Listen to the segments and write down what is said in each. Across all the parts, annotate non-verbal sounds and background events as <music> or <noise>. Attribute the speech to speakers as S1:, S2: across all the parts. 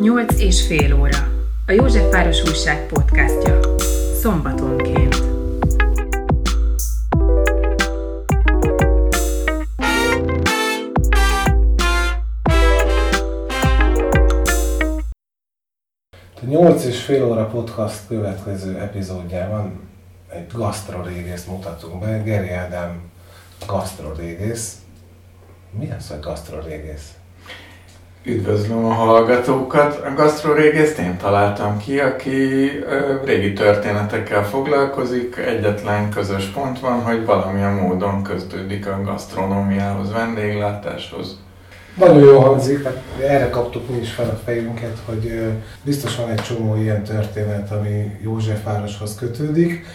S1: Nyolc és fél óra. A Józsefváros Újság podcastja. Szombatonként.
S2: A 8 és fél óra podcast következő epizódjában egy gasztrorégészt mutatunk be. Geri Ádám gasztrorégész. Mi az, hogy gasztrorégész?
S3: Üdvözlöm a hallgatókat! A gasztrorégészt én találtam ki, aki régi történetekkel foglalkozik. Egyetlen közös pont van, hogy valamilyen módon közdődik a gasztronómiához, vendéglátáshoz.
S2: Nagyon jól hangzik, hát erre kaptuk mi is fel a fejünket, hogy biztos van egy csomó ilyen történet, ami Józsefvároshoz kötődik.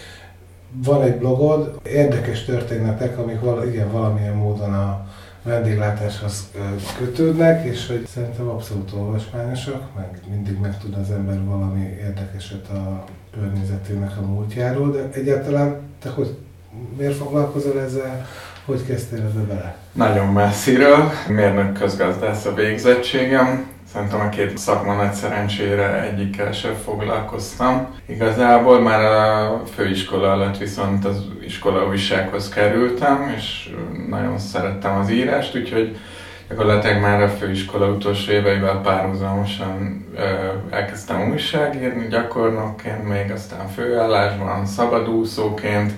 S2: Van egy blogod, érdekes történetek, amik val- igen, valamilyen módon a vendéglátáshoz kötődnek, és hogy szerintem abszolút olvasmányosak, meg mindig megtud az ember valami érdekeset a környezetének a múltjáról, de egyáltalán te hogy, miért foglalkozol ezzel, hogy kezdtél ebbe bele?
S3: Nagyon messziről, mérnök közgazdász a végzettségem. Szerintem a két szakma nagy szerencsére egyikkel sem foglalkoztam. Igazából már a főiskola alatt viszont az iskola újsághoz kerültem, és nagyon szerettem az írást, úgyhogy gyakorlatilag már a főiskola utolsó éveivel párhuzamosan elkezdtem újságírni gyakornokként, még aztán főállásban, szabadúszóként,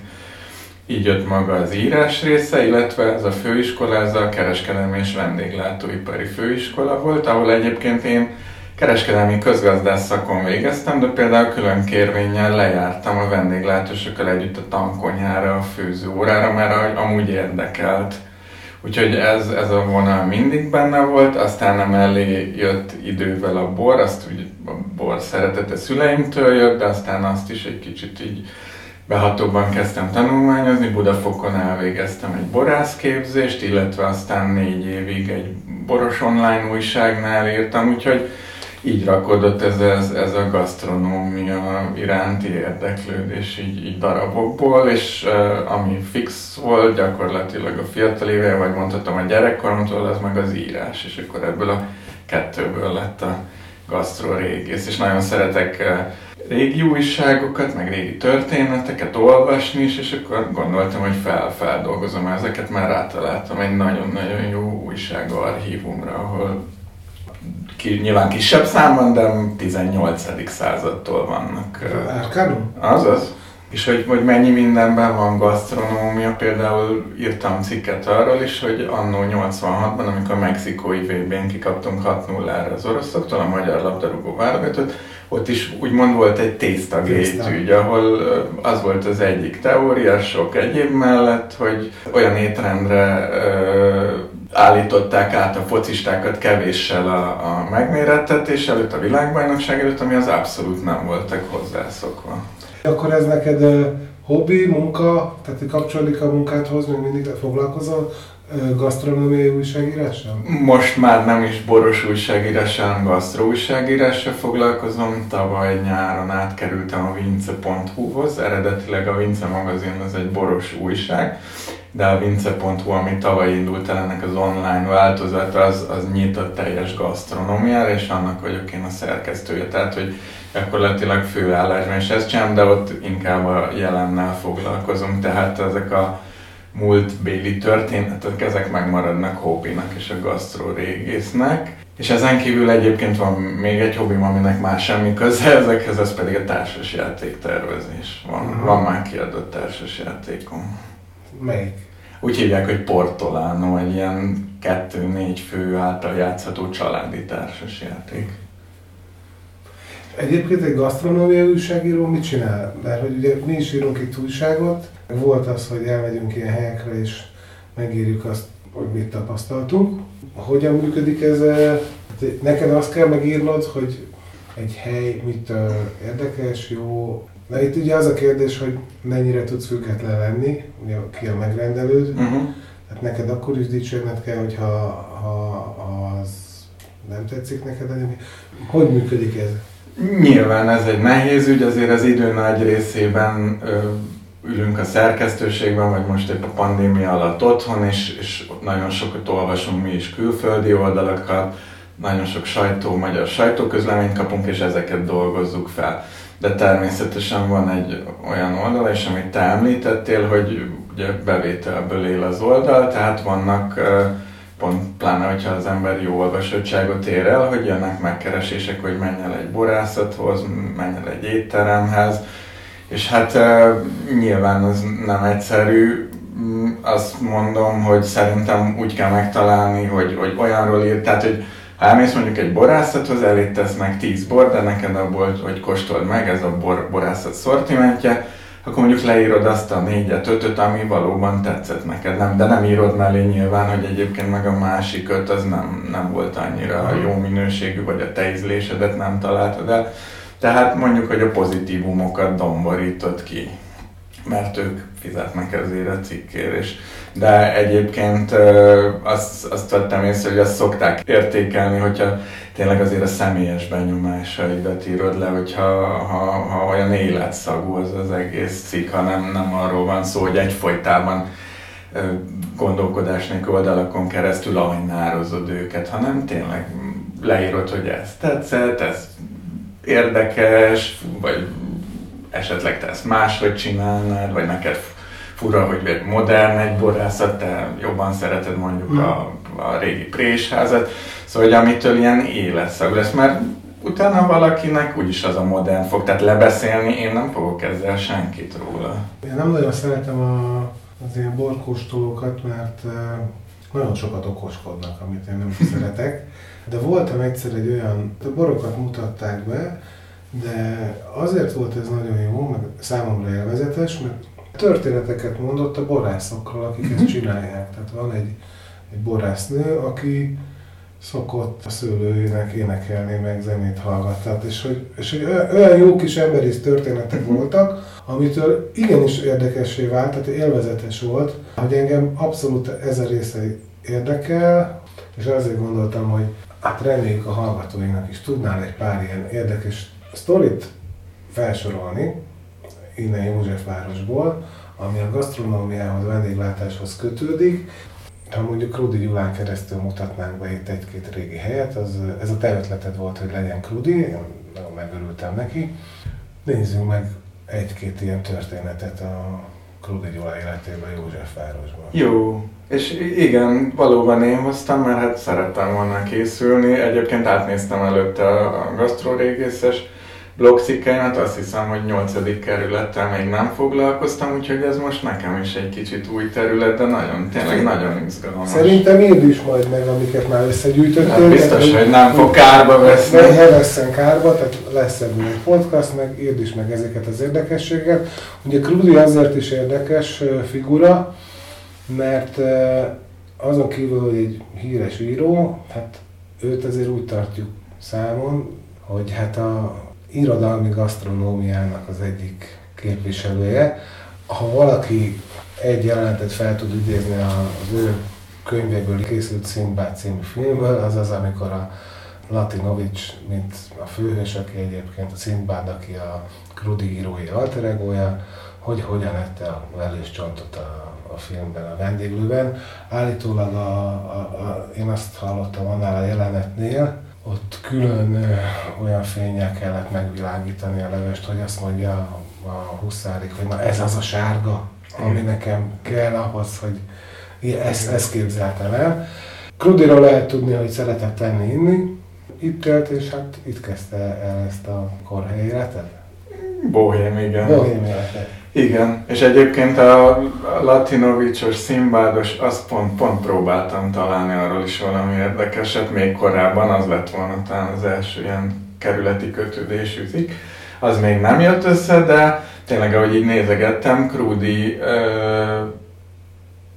S3: így jött maga az írás része, illetve ez a főiskola, ez a kereskedelmi és vendéglátóipari főiskola volt, ahol egyébként én kereskedelmi közgazdász szakon végeztem, de például külön kérvényen lejártam a vendéglátósokkal együtt a tankonyhára, a főzőórára, mert amúgy érdekelt. Úgyhogy ez, ez a vonal mindig benne volt, aztán emellé jött idővel a bor, azt úgy a bor szeretete szüleimtől jött, de aztán azt is egy kicsit így behatóban kezdtem tanulmányozni, Budafokon elvégeztem egy borászképzést, illetve aztán négy évig egy boros online újságnál írtam, úgyhogy így rakodott ez, ez, ez a gasztronómia iránti érdeklődés így, így darabokból, és uh, ami fix volt gyakorlatilag a fiatal éve, vagy mondhatom a gyerekkoromtól, az meg az írás, és akkor ebből a kettőből lett a gasztrorégész, és nagyon szeretek uh, régi újságokat, meg régi történeteket olvasni is, és akkor gondoltam, hogy fel, feldolgozom ezeket, már rátaláltam egy nagyon-nagyon jó újság archívumra, ahol ki, nyilván kisebb számban, de 18. századtól vannak.
S2: Árkánum?
S3: Azaz. És hogy, hogy mennyi mindenben van gasztronómia, például írtam cikket arról is, hogy annó 86-ban, amikor a mexikói vb n kikaptunk 6-0-ra az oroszoktól, a magyar labdarúgó válogatott, ott is úgymond volt egy tésztagét ügy, ahol az volt az egyik teória, sok egyéb mellett, hogy olyan étrendre ö, állították át a focistákat kevéssel a, a megmérettetés előtt, a világbajnokság előtt, ami az abszolút nem voltak hozzászokva.
S2: Akkor ez neked hobbi, munka, tehát kapcsolódik a munkádhoz, még mindig foglalkozol gasztronómiai újságírással?
S3: Most már nem is boros újságírással, hanem gasztro újságírással foglalkozom. Tavaly nyáron átkerültem a vince.hu-hoz, eredetileg a Vince magazin az egy boros újság, de a vince.hu, ami tavaly indult el ennek az online változata, az, az nyitott teljes gasztronómiára, és annak vagyok én a szerkesztője. Tehát, hogy gyakorlatilag főállásban is ezt csinálom, de ott inkább a jelennel foglalkozunk, tehát ezek a múltbéli történetek, ezek megmaradnak hobbinak és a gasztró régésznek. És ezen kívül egyébként van még egy hobbim, aminek már semmi köze ezekhez, ez pedig a társasjáték tervezés. Van, uh-huh. van már kiadott társasjátékom.
S2: Melyik?
S3: Úgy hívják, hogy Portolano, egy ilyen kettő-négy fő által játszható családi társasjáték.
S2: Egyébként egy gasztronómiai újságíró mit csinál? Mert hogy ugye mi is írunk itt újságot, volt az, hogy elmegyünk ilyen helyekre és megírjuk azt, hogy mit tapasztaltunk. Hogyan működik ez? Neked azt kell megírnod, hogy egy hely mit érdekes, jó. Na itt ugye az a kérdés, hogy mennyire tudsz független lenni, ugye ki a megrendelőd. Uh-huh. Tehát neked akkor is dicsérned kell, hogyha ha az nem tetszik neked. Hogy működik ez?
S3: Nyilván ez egy nehéz ügy, azért az idő nagy részében ö, ülünk a szerkesztőségben, vagy most épp a pandémia alatt otthon, és, és nagyon sokat olvasunk mi is külföldi oldalakat, nagyon sok sajtó, magyar sajtóközleményt kapunk, és ezeket dolgozzuk fel. De természetesen van egy olyan oldal is, amit te említettél, hogy ugye bevételből él az oldal, tehát vannak pont pláne, hogyha az ember jó olvasottságot ér el, hogy jönnek megkeresések, hogy menj el egy borászathoz, menj el egy étteremhez, és hát nyilván az nem egyszerű, mm, azt mondom, hogy szerintem úgy kell megtalálni, hogy, hogy olyanról ír, tehát hogy ha elmész mondjuk egy borászathoz, elé tesznek 10 bor, de neked abból, hogy kóstold meg, ez a bor, borászat szortimentje, akkor mondjuk leírod azt a négyet, ötöt, ami valóban tetszett neked, nem, de nem írod mellé nyilván, hogy egyébként meg a másik öt az nem, nem volt annyira jó minőségű, vagy a te ízlésedet nem találtad el. Tehát mondjuk, hogy a pozitívumokat domborítod ki, mert ők fizetnek ezért a cikkért, és de egyébként azt, azt vettem észre, hogy azt szokták értékelni, hogyha tényleg azért a személyes benyomásaidat írod le, hogyha ha, ha olyan életszagú az az egész cikk, ha nem, nem arról van szó, hogy egyfolytában gondolkodás nélkül oldalakon keresztül ajnározod őket, hanem tényleg leírod, hogy ez tetszett, ez érdekes, vagy esetleg te ezt máshogy csinálnád, vagy neked fura, hogy egy modern egy borászat, te jobban szereted mondjuk a, a régi présházat, szóval hogy amitől ilyen életszag lesz, mert utána valakinek úgyis az a modern fog, tehát lebeszélni én nem fogok ezzel senkit róla.
S2: Én nem nagyon szeretem a, az ilyen borkóstolókat, mert nagyon sokat okoskodnak, amit én nem szeretek. De voltam egyszer egy olyan, a borokat mutatták be, de azért volt ez nagyon jó, meg számomra élvezetes, mert történeteket mondott a borászokkal, akik ezt mhm. csinálják. Tehát van egy, egy borásznő, aki szokott a szőlőjének énekelni, meg zenét hallgattat, és hogy, és hogy olyan jó kis emberi történetek mhm. voltak, amitől igenis érdekessé vált, tehát élvezetes volt, hogy engem abszolút ez a része érdekel, és azért gondoltam, hogy hát reméljük a hallgatóinak is tudnál egy pár ilyen érdekes sztorit felsorolni, innen Józsefvárosból, ami a gasztronómiához, vendéglátáshoz kötődik. Ha mondjuk Krudi Gyulán keresztül mutatnánk be itt egy-két régi helyet, az, ez a te ötleted volt, hogy legyen Krudi, én nagyon megörültem neki. Nézzünk meg egy-két ilyen történetet a Krudi Gyula életében Józsefvárosban.
S3: Jó, és igen, valóban én hoztam, mert hát szerettem volna készülni. Egyébként átnéztem előtte a gasztrórégészes blogcikkeimet, azt hiszem, hogy 8. kerülettel még nem foglalkoztam, úgyhogy ez most nekem is egy kicsit új terület, de nagyon, tényleg nagyon izgalmas.
S2: Szerintem írd is majd meg, amiket már összegyűjtöttél. Hát
S3: biztos, hogy nem fog kárba veszni.
S2: Ne vesszen kárba, tehát lesz ebből egy podcast, meg írd is meg ezeket az érdekességeket. Ugye Krudi azért is érdekes figura, mert azon kívül, hogy egy híres író, hát őt azért úgy tartjuk számon, hogy hát a irodalmi gasztronómiának az egyik képviselője. Ha valaki egy jelenetet fel tud idézni az ő könyvéből készült Szimbád című filmből, az az, amikor a Latinovics, mint a főhős, aki egyébként a Szimbád, aki a Krudi írói alteregója, hogy hogyan ette a velős csontot a, a filmben, a vendéglőben. Állítólag a, a, a, én azt hallottam annál a jelenetnél, ott külön olyan fényel kellett megvilágítani a levest, hogy azt mondja a, a huszárik, hogy na ez az a sárga, ami nekem kell ahhoz, hogy ezt, ezt képzeltem el. Krudiról lehet tudni, hogy szeretett tenni inni, itt élt, és hát itt kezdte el ezt a korhely életet.
S3: Bohém, igen.
S2: Bohém életet.
S3: Igen, és egyébként a Latinovicsos, Szimbádos, azt pont, pont próbáltam találni arról is valami érdekeset, még korábban az lett volna talán az első ilyen kerületi kötődésű cikk. Az még nem jött össze, de tényleg ahogy így nézegettem, Krúdi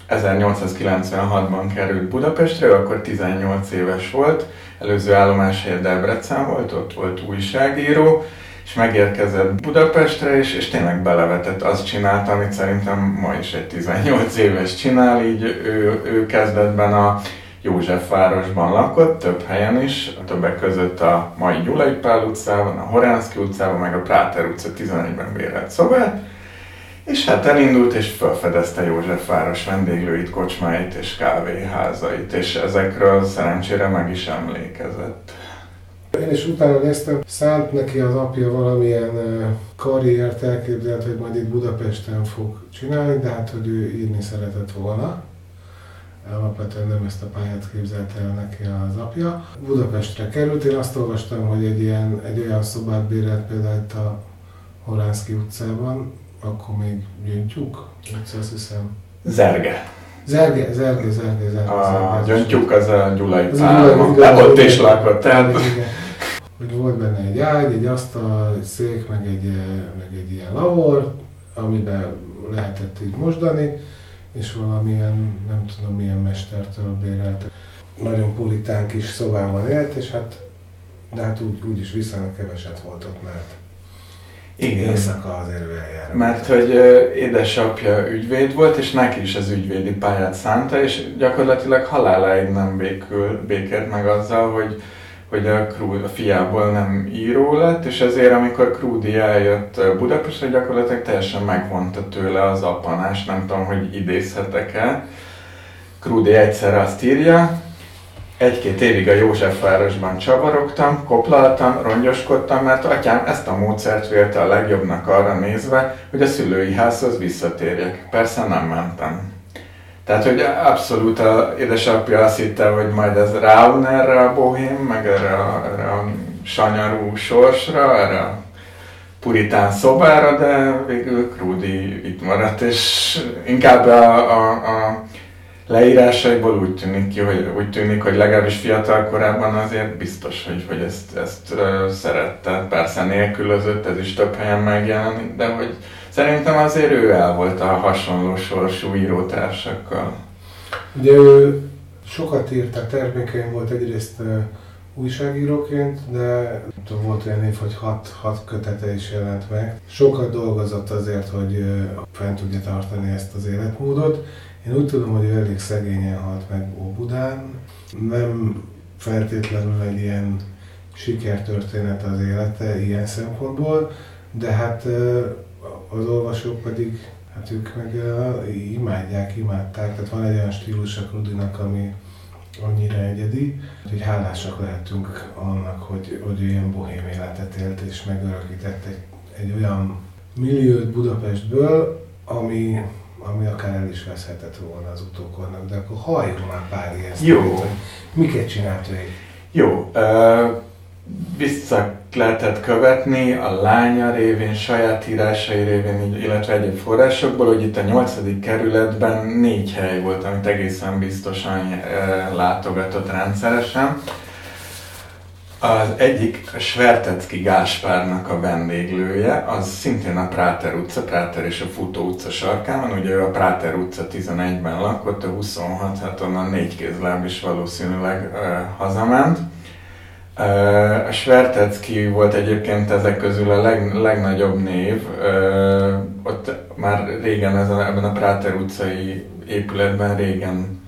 S3: 1896-ban került Budapestre, akkor 18 éves volt, előző állomás Debrecen volt, ott volt újságíró, és megérkezett Budapestre, és, és tényleg belevetett, azt csinálta, amit szerintem ma is egy 18 éves csinál, így ő, ő kezdetben a Józsefvárosban lakott, több helyen is, a többek között a mai Gyulai Pál utcában, a Horánszki utcában, meg a Práter utca 11-ben bérelt szobát, És hát elindult, és felfedezte Józsefváros vendéglőit, kocsmáit és kávéházait, és ezekről szerencsére meg is emlékezett.
S2: Én is utána néztem, szánt neki az apja valamilyen karriert elképzelt, hogy majd itt Budapesten fog csinálni, de hát, hogy ő írni szeretett volna. Alapvetően nem ezt a pályát képzelte el neki az apja. Budapestre került, én azt olvastam, hogy egy, ilyen, egy olyan szobát bérelt például itt a Horánszki utcában, akkor még Gyöngytyúk utca, azt hiszem.
S3: Zerge.
S2: Zerge, Zerge, Zerge, Zerge.
S3: A Gyöngytyúk az a Gyulai Pálma. ott is lakott,
S2: Igen. Hogy volt benne egy ágy, egy asztal, egy szék, meg egy, eh, meg egy ilyen lavor, amiben lehetett így mosdani, és valamilyen, nem tudom milyen mestertől bérelt. Nagyon politán kis szobában élt, és hát, de hát úgy, úgy is viszonylag keveset volt ott, mert
S3: igen.
S2: éjszaka az erőeljárás.
S3: Mert hogy ö, édesapja ügyvéd volt, és neki is az ügyvédi pályát szánta, és gyakorlatilag haláláig nem békül, békért meg azzal, hogy, hogy a, Krú, a fiából nem író lett, és ezért amikor Krúdi eljött Budapestre, gyakorlatilag teljesen megvonta tőle az apanás, nem tudom, hogy idézhetek-e. Krúdi egyszerre azt írja, egy-két évig a Józsefvárosban csavarogtam, koplaltam, rongyoskodtam, mert atyám ezt a módszert vélte a legjobbnak arra nézve, hogy a szülői házhoz visszatérjek. Persze nem mentem. Tehát, hogy abszolút a édesapja azt hitte, hogy majd ez ráun erre a bohém, meg erre a, erre a sanyarú sorsra, erre a puritán szobára, de végül Krúdi itt maradt, és inkább a, a, a leírásaiból úgy tűnik ki, hogy úgy tűnik, hogy legalábbis fiatal korában azért biztos, hogy, hogy ezt, ezt szerette. Persze nélkülözött, ez is több helyen megjelenik, de hogy szerintem azért ő el volt a hasonló sorsú írótársakkal.
S2: Ugye ő sokat írt, a termékeim volt egyrészt újságíróként, de tudom, volt olyan év, hogy hat, hat kötete is jelent meg. Sokat dolgozott azért, hogy fent tudja tartani ezt az életmódot. Én úgy tudom, hogy ő elég szegényen halt meg Óbudán. Nem feltétlenül egy ilyen sikertörténet az élete ilyen szempontból, de hát az olvasók pedig Hát ők meg imádják, imádták, tehát van egy olyan stílus a Krudinak, ami annyira egyedi, hogy hálásak lehetünk annak, hogy, hogy ilyen bohém életet élt és megörökített egy, egy olyan milliót Budapestből, ami, ami akár el is veszhetett volna az utókornak, de akkor halljuk már pár ilyen
S3: Jó.
S2: sztorit, hogy miket csinált ő.
S3: Jó, ö, vissza lehetett követni a lánya révén, saját írásai révén, illetve egyéb forrásokból, hogy itt a 8. kerületben négy hely volt, amit egészen biztosan ö, látogatott rendszeresen. Az egyik Svertecki Gáspárnak a vendéglője, az szintén a Práter utca, Práter és a Futó utca sarkán van, ugye ő a Práter utca 11-ben lakott, a 26, hát onnan négy kézláb is valószínűleg uh, hazament. Uh, a Svertecki volt egyébként ezek közül a leg, legnagyobb név. Uh, ott már régen ezen, ebben a Práter utcai épületben régen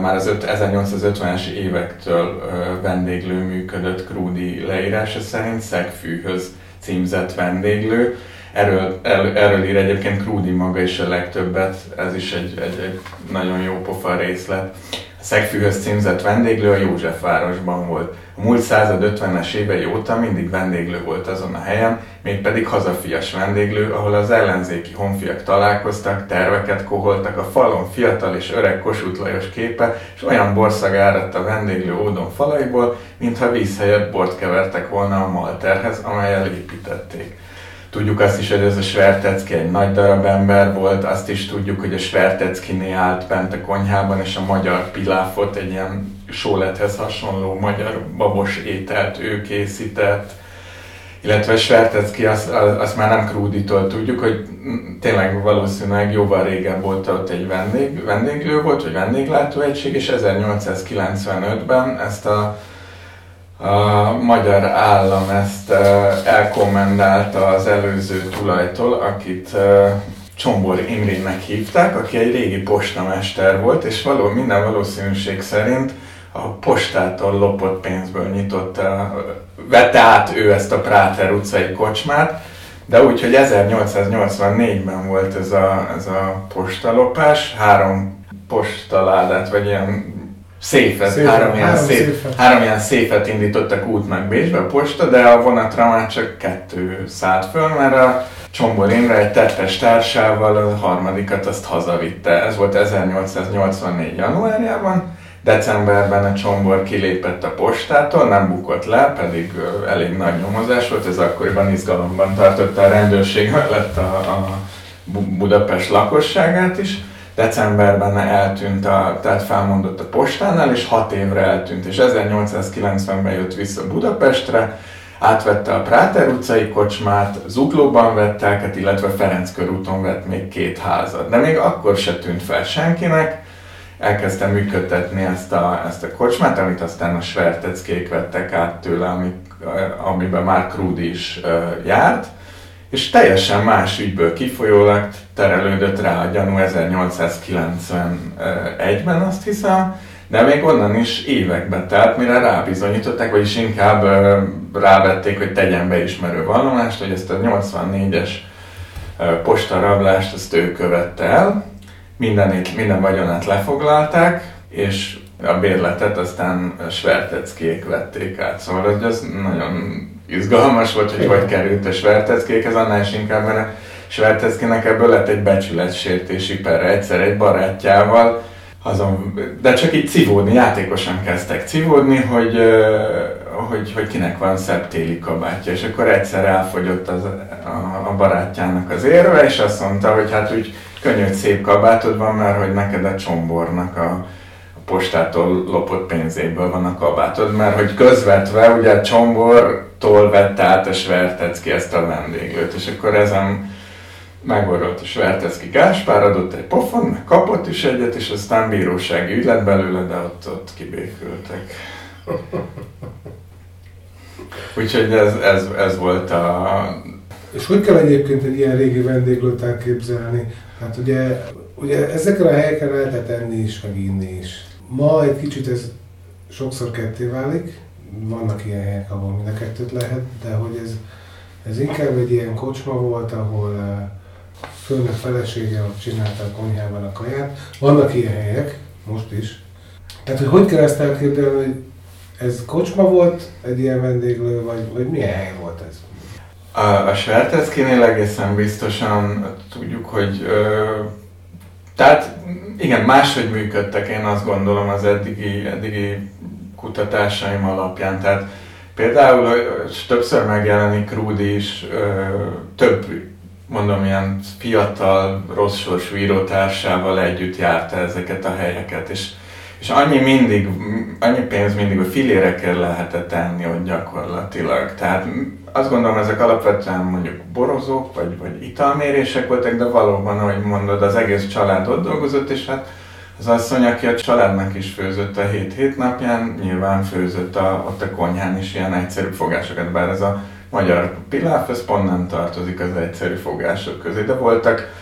S3: már az öt- 1850-es évektől vendéglő működött Krúdi leírása szerint, Szegfűhöz címzett vendéglő. Erről, el, erről ír egyébként Krúdi maga is a legtöbbet, ez is egy, egy, egy nagyon jó pofa részlet. Szegfűhöz címzett vendéglő a Józsefvárosban volt. A múlt század 50-es évei óta mindig vendéglő volt azon a helyen, mégpedig hazafias vendéglő, ahol az ellenzéki honfiak találkoztak, terveket koholtak, a falon fiatal és öreg Kossuth Lajos képe, és olyan borszag áradt a vendéglő ódon falaiból, mintha víz helyett bort kevertek volna a malterhez, amelyel építették. Tudjuk azt is, hogy ez a Svertecki egy nagy darab ember volt, azt is tudjuk, hogy a Sverteckinél állt bent a konyhában, és a magyar piláfot, egy ilyen sólethez hasonló magyar babos ételt ő készített. Illetve Svertecki, azt, azt már nem Krúditól tudjuk, hogy tényleg valószínűleg jóval régebb volt ott egy vendég, vendéglő volt, vagy vendéglátóegység, és 1895-ben ezt a a magyar állam ezt elkommendálta az előző tulajtól, akit Csombor Imrének hívták, aki egy régi postamester volt, és való, minden valószínűség szerint a postától lopott pénzből nyitotta, vette át ő ezt a Práter utcai kocsmát, de úgy, hogy 1884-ben volt ez a, ez a postalopás, három postaládát, vagy ilyen széfet,
S2: Széfet,
S3: három, ilyen
S2: három
S3: szép,
S2: széfet.
S3: három ilyen széfet indítottak útnak Bécsbe a posta, de a vonatra már csak kettő szállt föl, mert a Csombor Imre egy tettes társával a harmadikat azt hazavitte. Ez volt 1884. januárjában. Decemberben a Csombor kilépett a postától, nem bukott le, pedig elég nagy nyomozás volt, ez akkoriban izgalomban tartotta a rendőrség mellett a, a Bu- Budapest lakosságát is. Decemberben eltűnt, a, tehát felmondott a postánál, és hat évre eltűnt, és 1890-ben jött vissza Budapestre, átvette a Práter utcai kocsmát, Zuglóban vett telket, illetve Ferenc körúton vett még két házat. De még akkor se tűnt fel senkinek, elkezdte működtetni ezt a, ezt a kocsmát, amit aztán a Sverteckék vettek át tőle, amik, amiben már Krúdi is járt, és teljesen más ügyből kifolyólag terelődött rá a gyanú 1891-ben, azt hiszem, de még onnan is évekbe telt, mire rábizonyították, vagyis inkább rávették, hogy tegyen beismerő vallomást, hogy ezt a 84-es ö, postarablást azt ő követte el, mindenét, minden vagyonát lefoglalták, és a bérletet aztán a Sverteckék vették át. Szóval hogy ez nagyon izgalmas volt, hogy hogy került a Sverteckékhez, annál is inkább, mert a Sverteckének ebből lett egy becsületsértési perre egyszer egy barátjával, azon, de csak így civódni, játékosan kezdtek civódni, hogy, hogy, hogy kinek van szebb téli kabátja, és akkor egyszer elfogyott az, a, a barátjának az érve, és azt mondta, hogy hát úgy könnyű, szép kabátod van, mert hogy neked a csombornak a postától lopott pénzéből van a kabátod, mert hogy közvetve ugye a csombortól vette át a Svertecki ezt a vendéglőt, és akkor ezen megorolt a Svertecki Gáspár, adott egy pofon, meg kapott is egyet, és aztán bírósági ügy lett belőle, de ott, ott kibékültek. <laughs> Úgyhogy ez, ez, ez volt a...
S2: És hogy kell egyébként egy ilyen régi vendéglőt elképzelni? Hát ugye, ugye ezeken a helyeken lehetett enni is, meg inni is. Ma egy kicsit ez sokszor ketté válik, vannak ilyen helyek, ahol mind a kettőt lehet, de hogy ez, ez inkább egy ilyen kocsma volt, ahol eh, főnök felesége ott csinálta a konyhában a kaját. Vannak ilyen helyek, most is. Tehát, hogy hogy kell ezt elképzelni, hogy ez kocsma volt, egy ilyen vendéglő, vagy, vagy milyen hely volt ez?
S3: A, a Sverteckinél egészen biztosan tudjuk, hogy ö, tehát igen, máshogy működtek, én azt gondolom az eddigi, eddigi kutatásaim alapján. Tehát például többször megjelenik Rúdi is, több mondom, ilyen fiatal, rossz sorsú írótársával együtt járta ezeket a helyeket, és, és annyi mindig, annyi pénz mindig a filérekkel lehetett tenni ott gyakorlatilag. Tehát azt gondolom, ezek alapvetően mondjuk borozók, vagy, vagy italmérések voltak, de valóban, ahogy mondod, az egész család ott dolgozott, és hát az asszony, aki a családnak is főzött a hét hét napján, nyilván főzött a, ott a konyhán is ilyen egyszerű fogásokat, bár ez a magyar piláf, ez pont nem tartozik az egyszerű fogások közé, de voltak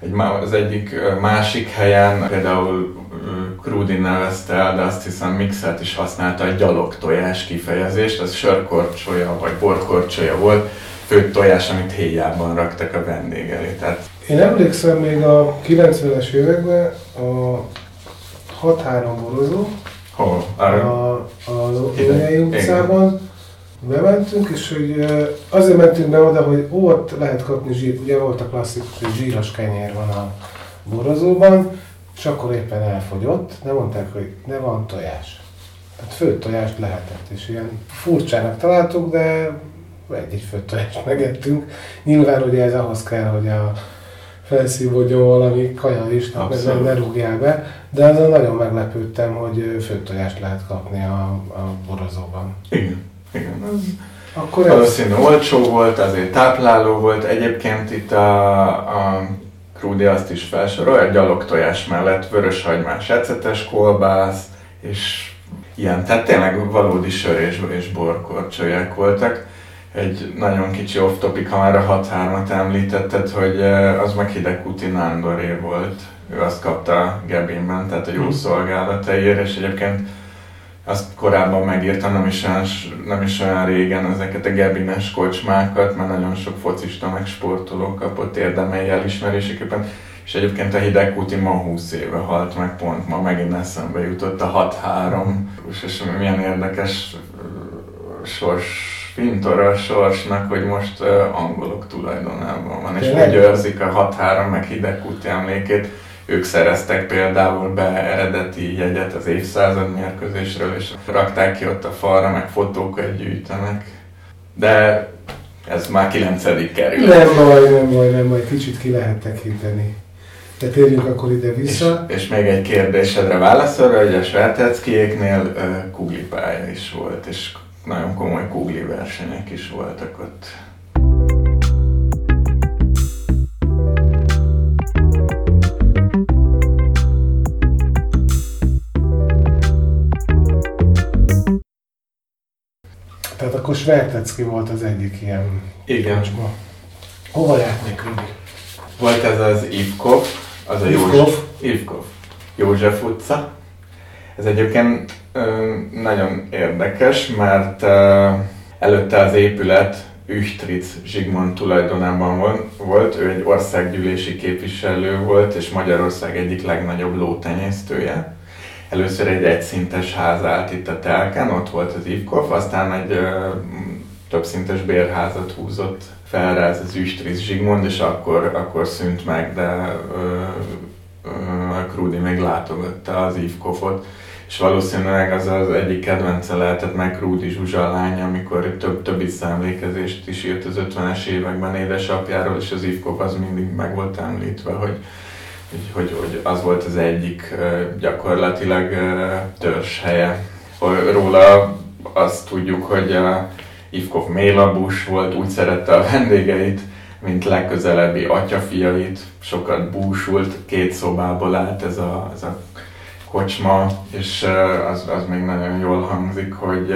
S3: egy, az egyik másik helyen, például ö, Krúdi nevezte el, de azt hiszem mixelt is használta a gyalog tojás kifejezést, az sörkorcsolya vagy borkorcsolya volt, főtt tojás, amit héjában raktak a vendég elé. Tehát
S2: Én emlékszem még a 90-es években a 6-3 borozó,
S3: hol?
S2: a,
S3: Arra?
S2: a Lónyai
S3: Igen.
S2: utcában bementünk, és hogy azért mentünk be oda, hogy ott lehet kapni zsír, ugye volt a klasszikus, hogy zsíros kenyér van a borozóban, és akkor éppen elfogyott, de mondták, hogy ne van tojás. Tehát főtt tojást lehetett, és ilyen furcsának találtuk, de egy-egy főtt tojást megettünk. Nyilván ugye ez ahhoz kell, hogy a felszívódjon valami kaja is, tehát ne rúgjál be, de azon nagyon meglepődtem, hogy főtt tojást lehet kapni a, a borozóban.
S3: Igen. Igen, az
S2: Akkor ez,
S3: valószínű olcsó volt, azért tápláló volt. Egyébként itt a, a Krúdi azt is felsorol, a gyalog tojás mellett vöröshagymás ecetes kolbász, és ilyen, tehát tényleg valódi sör és, és borkorcsolyák voltak. Egy nagyon kicsi off-topic, ha már a 6-3-at említetted, hogy eh, az meg Hidegkuti Nándoré volt. Ő azt kapta Gebinben, tehát a jó
S2: Mhm.
S3: szolgálataiért, és egyébként azt korábban megírtam, nem is olyan, nem is olyan régen ezeket a Gebines kocsmákat, mert nagyon sok focista meg sportoló kapott érdemei elismeréseképpen. És egyébként a hidegkúti ma 20 éve halt meg, pont ma megint eszembe jutott a 6-3, és milyen érdekes sors, fintora a sorsnak, hogy most uh, angolok tulajdonában van, és úgy őrzik a 6-3 meg hidegkúti emlékét. Ők szereztek például be eredeti jegyet az évszázad mérkőzésről, és rakták ki ott a falra, meg fotókat gyűjtenek. De ez már kilencedik kerül.
S2: Nem baj, nem baj, nem baj, kicsit ki lehet tekinteni. De térjünk akkor ide vissza.
S3: És, és még egy kérdésedre válaszolva, hogy a Sverteckiéknél uh, kuglipálya is volt, és nagyon komoly kugli versenyek is voltak ott.
S2: Akkor Svertecki volt az egyik ilyen
S3: Igen.
S2: kocsma. Hova járt még
S3: Volt ez az Ivkov, az a
S2: Ivkov.
S3: József, Ivkov. József utca. Ez egyébként ö, nagyon érdekes, mert ö, előtte az épület Üchtric Zsigmond tulajdonában volt. Ő egy országgyűlési képviselő volt, és Magyarország egyik legnagyobb lótenyésztője. Először egy egyszintes ház állt itt a telken, ott volt az Ivkov, aztán egy ö, többszintes bérházat húzott fel rá ez az Üstriz Zsigmond, és akkor, akkor szűnt meg, de ö, ö, Krudi még látogatta az Ivkovot, és valószínűleg az az egyik kedvence lehetett meg Krudi Zsuzsa lánya, amikor több, több visszaemlékezést is írt az 50-es években édesapjáról, és az Ivkov az mindig meg volt említve, hogy hogy, hogy, az volt az egyik gyakorlatilag törzshelye. Róla azt tudjuk, hogy Ivkov mélabus volt, úgy szerette a vendégeit, mint legközelebbi atyafiait, sokat búsult, két szobából állt ez a, ez a kocsma, és az, az még nagyon jól hangzik, hogy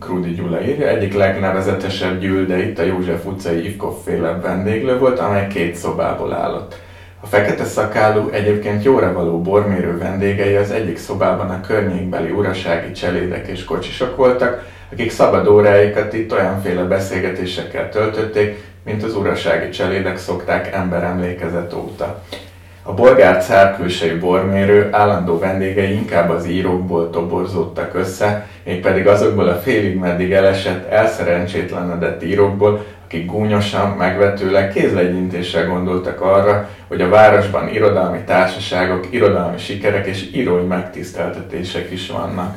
S3: Krudi Gyula írja, egyik legnevezetesebb gyűlde itt a József utcai Ivkov féle vendéglő volt, amely két szobából állott. A fekete szakálú, egyébként jóra való bormérő vendégei az egyik szobában a környékbeli urasági cselédek és kocsisok voltak, akik szabad óráikat itt olyanféle beszélgetésekkel töltötték, mint az urasági cselédek szokták emberemlékezet óta. A bolgár cár külsejű bormérő állandó vendégei inkább az írókból toborzódtak össze, mégpedig azokból a félig meddig elesett, elszerencsétlenedett írókból, akik gúnyosan, megvetőleg kézlegyintéssel gondoltak arra, hogy a városban irodalmi társaságok, irodalmi sikerek és írói megtiszteltetések is vannak.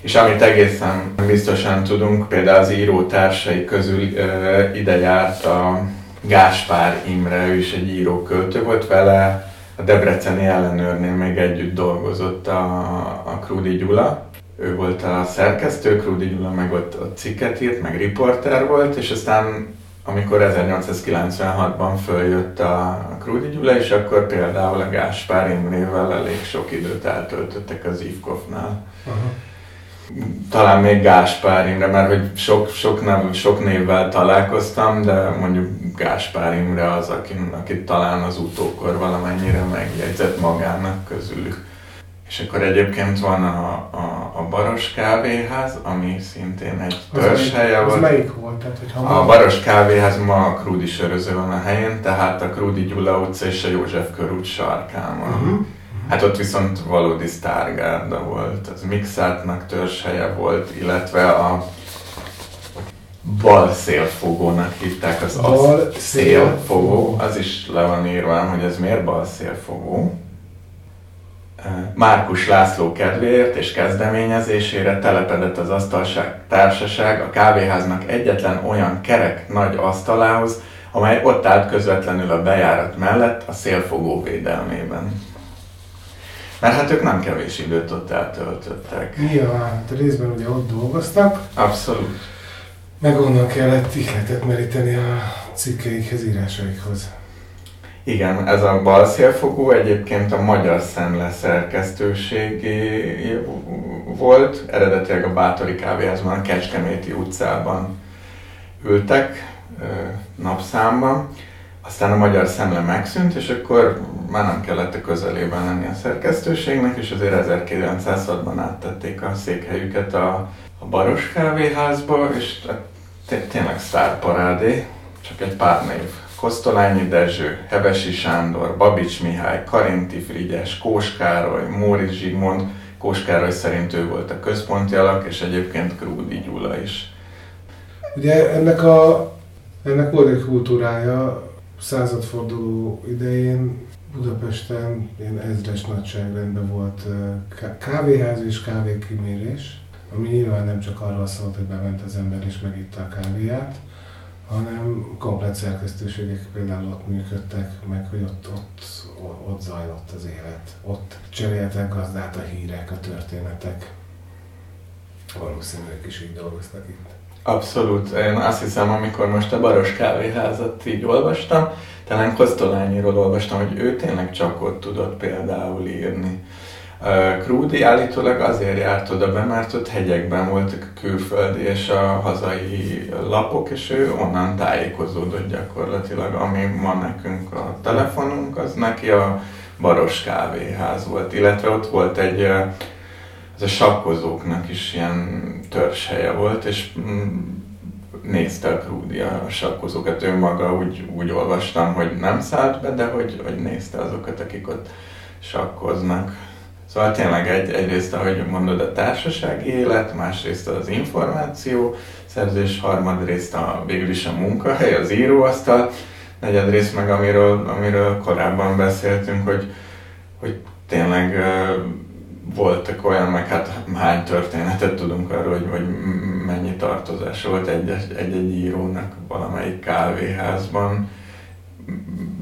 S3: És amit egészen biztosan tudunk, például az író társai közül uh, ide járt a Gáspár Imre, ő is egy íróköltő volt vele, a Debreceni ellenőrnél még együtt dolgozott a, a Krúdi Gyula. Ő volt a szerkesztő, Krúdi Gyula meg ott, ott cikket írt, meg riporter volt, és aztán amikor 1896-ban följött a Krúdi Gyula, és akkor például a Gáspár Imrével elég sok időt eltöltöttek az Ivkovnál. Uh-huh talán még Gáspár Imre, mert hogy sok, sok, nem, sok névvel találkoztam, de mondjuk Gáspár Imre az, akit, akit talán az utókor valamennyire megjegyzett magának közülük. És akkor egyébként van a, a, a Baros Kávéház, ami szintén egy törzshelye
S2: volt.
S3: Az
S2: melyik volt? Tehát, hogy
S3: a Baros Kávéház ma a Krúdi söröző van a helyén, tehát a Krúdi Gyula utca és a József körút sarkán van. Uh-huh. Hát ott viszont valódi sztárgárda volt, az Mixátnak törzshelye volt, illetve a bal szélfogónak hívták az
S2: bal
S3: szélfogó, az is le van írva, hogy ez miért bal szélfogó. Márkus László kedvéért és kezdeményezésére telepedett az asztalság társaság a kávéháznak egyetlen olyan kerek nagy asztalához, amely ott állt közvetlenül a bejárat mellett a szélfogó védelmében. Mert hát ők nem kevés időt ott eltöltöttek.
S2: Nyilván, hát részben ugye ott dolgoztak.
S3: Abszolút.
S2: Meg onnan kellett ihletet meríteni a cikkeikhez, írásaikhoz.
S3: Igen, ez a balszélfogó egyébként a Magyar Szemle szerkesztőség volt, eredetileg a Bátori kávéházban, a Kecskeméti utcában ültek napszámban, aztán a Magyar Szemle megszűnt, és akkor már nem kellett a közelében lenni a szerkesztőségnek, és azért 1906-ban áttették a székhelyüket a, a Baros kávéházba, és tényleg sztárparádé, csak egy pár név. Kosztolányi Dezső, Hevesi Sándor, Babics Mihály, Karinti Frigyes, Kós Károly, Móricz Zsigmond, Kós Károly szerint ő volt a központi alak, és egyébként Krúdi Gyula is.
S2: Ugye ennek, a, ennek volt egy kultúrája, századforduló idején. Budapesten ilyen ezres nagyságrendben volt kávéház és kávékimérés, ami nyilván nem csak arról szólt, hogy bement az ember és megitta a kávéját, hanem komplet szerkesztőségek például ott működtek, meg hogy ott, ott, ott zajlott az élet. Ott cseréltek gazdát a hírek, a történetek. Valószínűleg is így dolgoztak itt.
S3: Abszolút. Én azt hiszem, amikor most a Baros kávéházat így olvastam, talán Kosztolányiról olvastam, hogy ő tényleg csak ott tudott például írni. Krúdi állítólag azért járt oda be, mert ott hegyekben voltak a külföldi és a hazai lapok, és ő onnan tájékozódott gyakorlatilag, ami ma nekünk a telefonunk, az neki a Baros kávéház volt, illetve ott volt egy, ez a sakkozóknak is ilyen törzshelye volt, és mm, nézte a Krúdi a sakkozókat, ő maga úgy, úgy olvastam, hogy nem szállt be, de hogy, hogy nézte azokat, akik ott sakkoznak. Szóval tényleg egy, egyrészt, ahogy mondod, a társasági élet, másrészt az információ, szerzés, harmadrészt a, végül is a munkahely, az íróasztal, negyedrészt meg amiről, amiről korábban beszéltünk, hogy, hogy tényleg voltak olyan, meg hát hány történetet tudunk arról, hogy, hogy mennyi tartozás volt egy-egy írónak valamelyik kávéházban,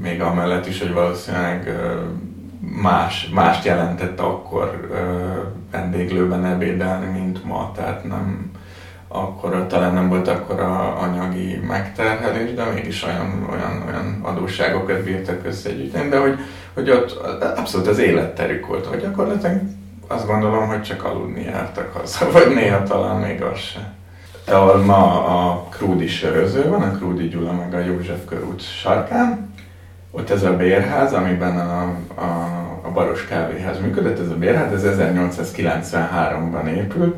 S3: még amellett is, hogy valószínűleg más, mást jelentett akkor ö, vendéglőben ebédelni, mint ma, tehát nem akkor talán nem volt akkor a anyagi megterhelés, de mégis olyan, olyan, olyan adósságokat bírtak összegyűjteni, de hogy, hogy ott abszolút az életterük volt, hogy gyakorlatilag azt gondolom, hogy csak aludni jártak haza, <laughs> vagy néha talán még az se. Ahol ma a Krúdi söröző van, a Krúdi Gyula meg a József körút sarkán, ott ez a bérház, amiben a, a, a Baros Kávéház működött, ez a bérház, ez 1893-ban épült,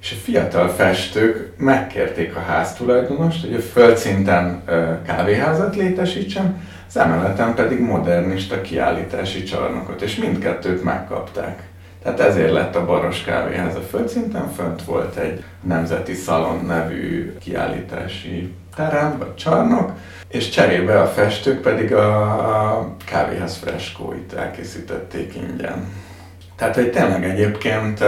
S3: és a fiatal festők megkérték a háztulajdonost, hogy a földszinten kávéházat létesítsen, az emeleten pedig modernista kiállítási csarnokot, és mindkettőt megkapták. Tehát ezért lett a Baros Kávéház a földszinten, fönt volt egy Nemzeti Szalon nevű kiállítási terem, vagy csarnok, és cserébe a festők pedig a, kávéház freskóit elkészítették ingyen. Tehát, hogy tényleg egyébként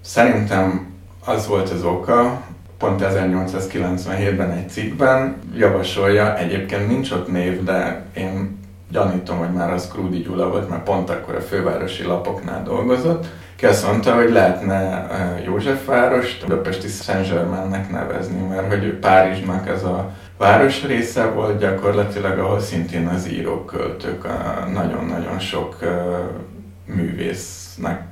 S3: szerintem az volt az oka, pont 1897-ben egy cikkben javasolja, egyébként nincs ott név, de én gyanítom, hogy már az Krúdi Gyula volt, mert pont akkor a fővárosi lapoknál dolgozott, ki azt mondta, hogy lehetne Józsefvárost Budapesti Saint-Germainnek nevezni, mert hogy Párizsnak ez a város része volt gyakorlatilag, ahol szintén az írók, költők, nagyon-nagyon sok művésznek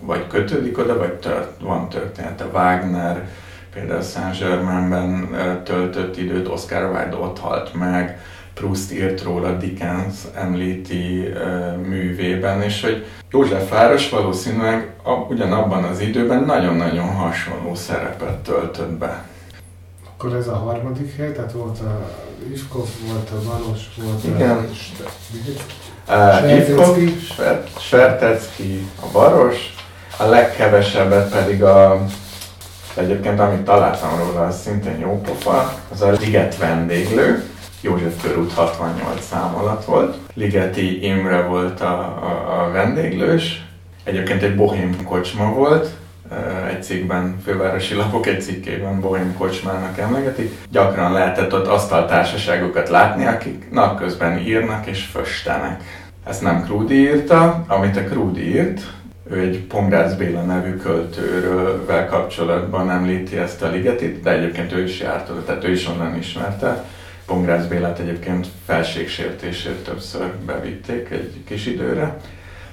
S3: vagy kötődik oda, vagy tört, van története. Wagner például Saint-Germainben töltött időt, Oscar Wilde ott halt meg, Proust írt róla, Dickens említi művében, és hogy József Város valószínűleg ugyanabban az időben nagyon-nagyon hasonló szerepet töltött be.
S2: Akkor ez a harmadik hely, tehát volt a Iskov, volt a Valos, volt
S3: Igen. a... Ivkov, Svertecki, a Baros, a legkevesebbet pedig a Egyébként amit találtam róla, az szintén jó pofa, az a Liget vendéglő, József körút 68 szám alatt volt. Ligeti Imre volt a, a, a vendéglős, egyébként egy bohém kocsma volt, egy cikkben, fővárosi lapok egy cikkében Bohém Kocsmának emlegetik. Gyakran lehetett ott asztaltársaságokat látni, akik napközben írnak és föstenek. Ezt nem Krúdi írta, amit a Krúdi írt, ő egy Pongrácz Béla nevű költőről kapcsolatban említi ezt a ligetit, de egyébként ő is járt tehát ő is onnan ismerte. Pongrácz Bélát egyébként felségsértésért többször bevitték egy kis időre.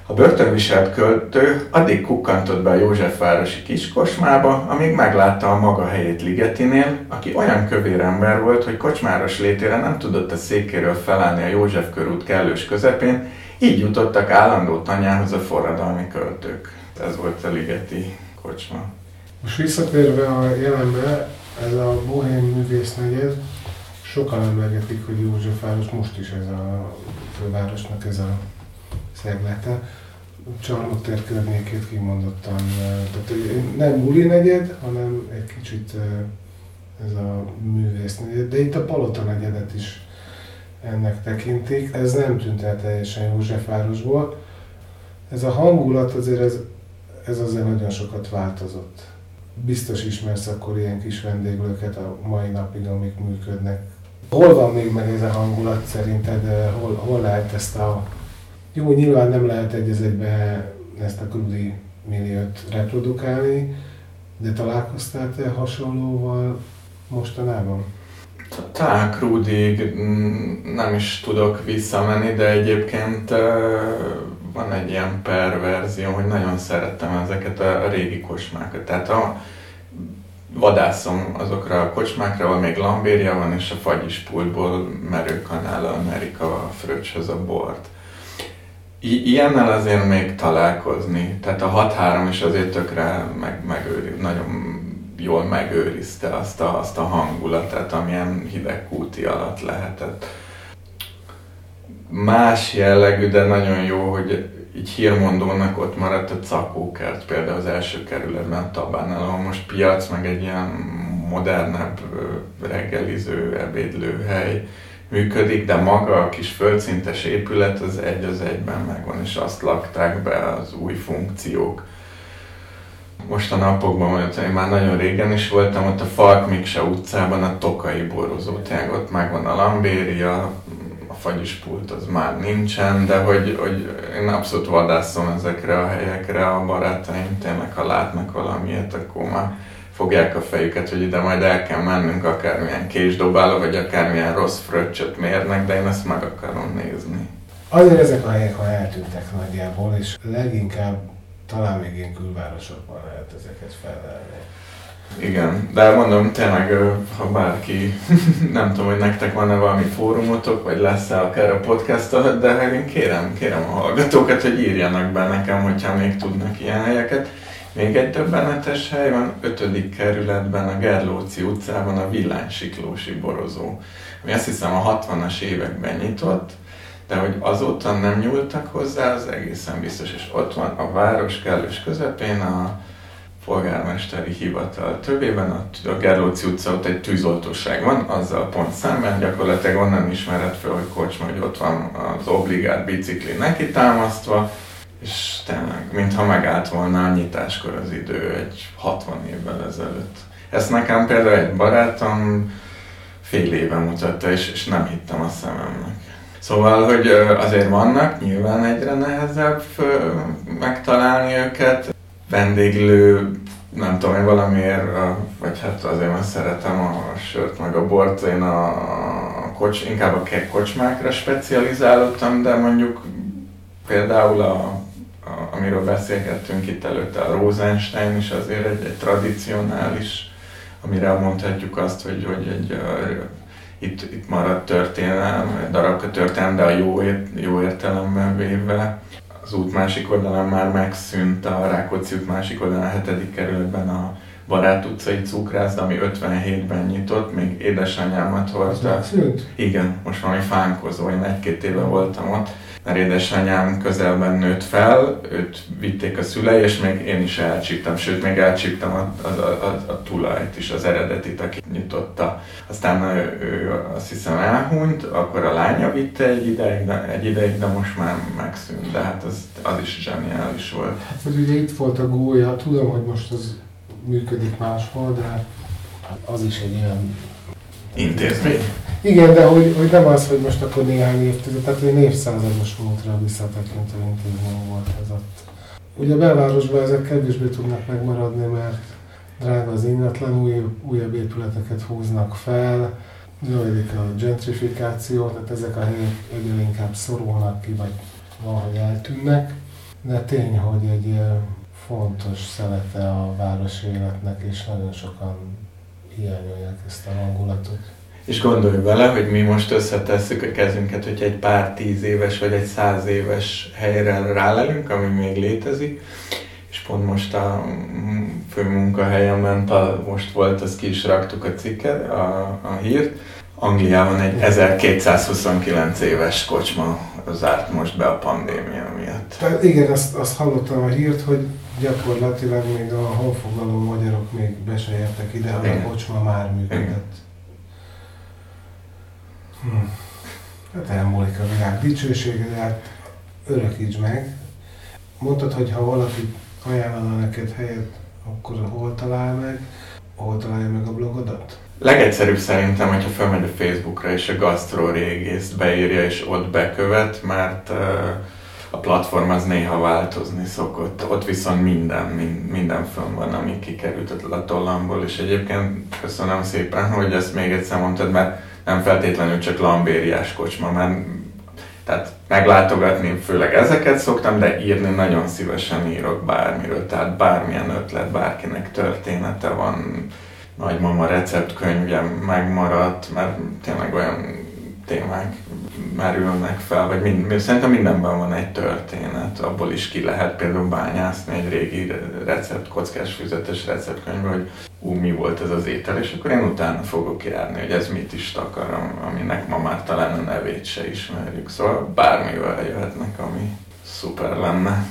S3: A börtönviselt költő addig kukkantott be a Józsefvárosi kiskosmába, amíg meglátta a maga helyét Ligetinél, aki olyan kövér ember volt, hogy kocsmáros létére nem tudott a székéről felállni a József körút kellős közepén, Így jutottak állandó tanyához a forradalmi költők. Ez volt a ligeti kocsma.
S2: Most visszatérve a jelenbe, ez a Bohém művész negyed, sokan emlegetik, hogy Józsefváros most is ez a fővárosnak ez a szeglete. Csarnok tér környékét kimondottan, tehát nem buli negyed, hanem egy kicsit ez a művész negyed, de itt a Palota negyedet is ennek tekintik. Ez nem tűnt el teljesen Józsefvárosból. Ez a hangulat azért ez, ez azért nagyon sokat változott. Biztos ismersz akkor ilyen kis vendéglőket a mai napig, amik működnek. Hol van még meg ez a hangulat szerinted? Hol, hol lehet ezt a... Jó, nyilván nem lehet egy egybe ezt a krudi milliót reprodukálni, de találkoztál te hasonlóval mostanában?
S3: Talán Krúdig mm, nem is tudok visszamenni, de egyébként van egy ilyen perverzió, hogy nagyon szerettem ezeket a régi kocsmákat. Tehát a, vadászom azokra a kocsmákra, ahol még lambéria van, és a fagyispultból merőkanállal merik a fröccshez a bort. I- ilyennel azért még találkozni. Tehát a 6-3 is azért tökre meg, megőri, nagyon jól megőrizte azt a, azt a hangulatát, amilyen hidegkúti alatt lehetett. Más jellegű, de nagyon jó, hogy így hírmondónak ott maradt a Cakókert, például az első kerületben, Tabánál, ahol most piac, meg egy ilyen modernebb reggeliző, ebédlő hely működik, de maga a kis földszintes épület az egy az egyben megvan, és azt lakták be az új funkciók. Most a napokban, mert én már nagyon régen is voltam, ott a Falk Miksa utcában a Tokai borozótják, ott megvan a Lambéria, fagyispult az már nincsen, de hogy, hogy én abszolút vadászom ezekre a helyekre, a barátaim tényleg, ha látnak valamilyet, akkor már fogják a fejüket, hogy ide majd el kell mennünk akármilyen késdobáló, vagy akármilyen rossz fröccsöt mérnek, de én ezt meg akarom nézni.
S2: Azért ezek a helyek, ha eltűntek nagyjából, és leginkább talán még ilyen külvárosokban lehet ezeket felelni.
S3: Igen, de mondom, tényleg, ha bárki, <laughs> nem tudom, hogy nektek van-e valami fórumotok, vagy lesz-e akár a podcast, de én kérem, kérem a hallgatókat, hogy írjanak be nekem, hogyha még tudnak ilyen helyeket. Még egy döbbenetes hely van, 5. kerületben, a Gerlóci utcában a Villánysiklósi borozó, ami azt hiszem a 60-as években nyitott, de hogy azóta nem nyúltak hozzá, az egészen biztos, és ott van a város kellős közepén a polgármesteri hivatal többében, a, a Gerlóci utca ott egy tűzoltóság van, azzal pont szemben, gyakorlatilag onnan ismered fel, hogy kocsma, hogy ott van az obligát bicikli neki támasztva, és tényleg, mintha megállt volna a nyitáskor az idő egy 60 évvel ezelőtt. Ezt nekem például egy barátom fél éve mutatta, és, és nem hittem a szememnek. Szóval, hogy azért vannak, nyilván egyre nehezebb megtalálni őket. Vendéglő, nem tudom, én valamiért, vagy hát azért, mert szeretem a sört meg a bort, én a kocs, inkább a kocsmákra specializálódtam, de mondjuk például a, a, amiről beszélgettünk itt előtte, a Rosenstein is azért egy, egy tradicionális, amire mondhatjuk azt, hogy, hogy egy itt, itt maradt történelem, darabka történelem, de a jó, ért, jó értelemben véve. Az út másik oldalán már megszűnt a Rákóczi út másik oldalán a hetedik kerületben a Barát utcai cukrászda, ami 57-ben nyitott, még édesanyámat hordta. Igen, most valami fánkozó, én egy-két éve voltam ott mert édesanyám közelben nőtt fel, őt vitték a szülei, és még én is elcsíptem, sőt, még elcsíptem a, a, a, a tulajt is, az eredetit, aki nyitotta. Aztán ő, ő azt hiszem elhunyt, akkor a lánya vitte egy ideig, de, egy ideig, de most már megszűnt, de hát az, az is zseniális volt.
S2: Hát, ugye itt volt a gólya, tudom, hogy most az működik máshol, de az is egy ilyen
S3: intézmény.
S2: Igen, de hogy, hogy nem az, hogy most akkor néhány évtized, tehát egy évszázados múltra visszatekintő intézmény volt ez ott. Ugye a belvárosban ezek kevésbé tudnak megmaradni, mert drága az ingatlan, új, újabb épületeket húznak fel, zajlik a gentrifikáció, tehát ezek a helyek egyre inkább szorulnak ki, vagy valahogy eltűnnek. De tény, hogy egy fontos szelete a városi életnek, és nagyon sokan hiányolják ezt a hangulatot.
S3: És gondolj bele, hogy mi most összetesszük a kezünket, hogy egy pár tíz éves vagy egy száz éves helyre rálelünk, ami még létezik, és pont most a fő munkahelyemben, most volt, az ki is raktuk a cikket, a, a hírt, Angliában egy 1229 éves kocsma zárt most be a pandémia miatt.
S2: Tehát igen, azt, azt hallottam a hírt, hogy gyakorlatilag még a honfoglaló magyarok még be se értek ide, hogy a kocsma már működött. Hm. Hát elmúlik a világ dicsősége, de hát örökíts meg. Mondtad, hogy ha valaki ajánlana neked helyet, akkor hol talál meg? Hol találja meg a blogodat?
S3: Legegyszerűbb szerintem, hogyha felmegy a Facebookra és a Gastro régészt beírja és ott bekövet, mert uh, a platform az néha változni szokott. Ott viszont minden, minden fönn van, ami kikerült a tollamból, és egyébként köszönöm szépen, hogy ezt még egyszer mondtad, mert nem feltétlenül csak lambériás kocsma, mert tehát meglátogatni főleg ezeket szoktam, de írni nagyon szívesen írok bármiről, tehát bármilyen ötlet, bárkinek története van, nagymama receptkönyvje megmaradt, mert tényleg olyan témák merülnek fel, vagy mind, szerintem mindenben van egy történet, abból is ki lehet például bányászni egy régi recept, kockás füzetes receptkönyvből, hogy ú, mi volt ez az étel, és akkor én utána fogok járni, hogy ez mit is takar, aminek ma már talán a nevét se ismerjük. Szóval bármivel jöhetnek, ami szuper lenne.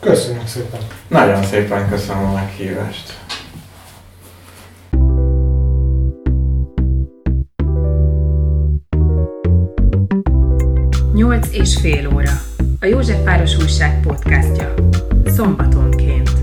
S2: Köszönjük szépen!
S3: Nagyon szépen köszönöm a meghívást!
S1: Nyolc és fél óra. A Józsefváros Újság podcastja. Szombatonként.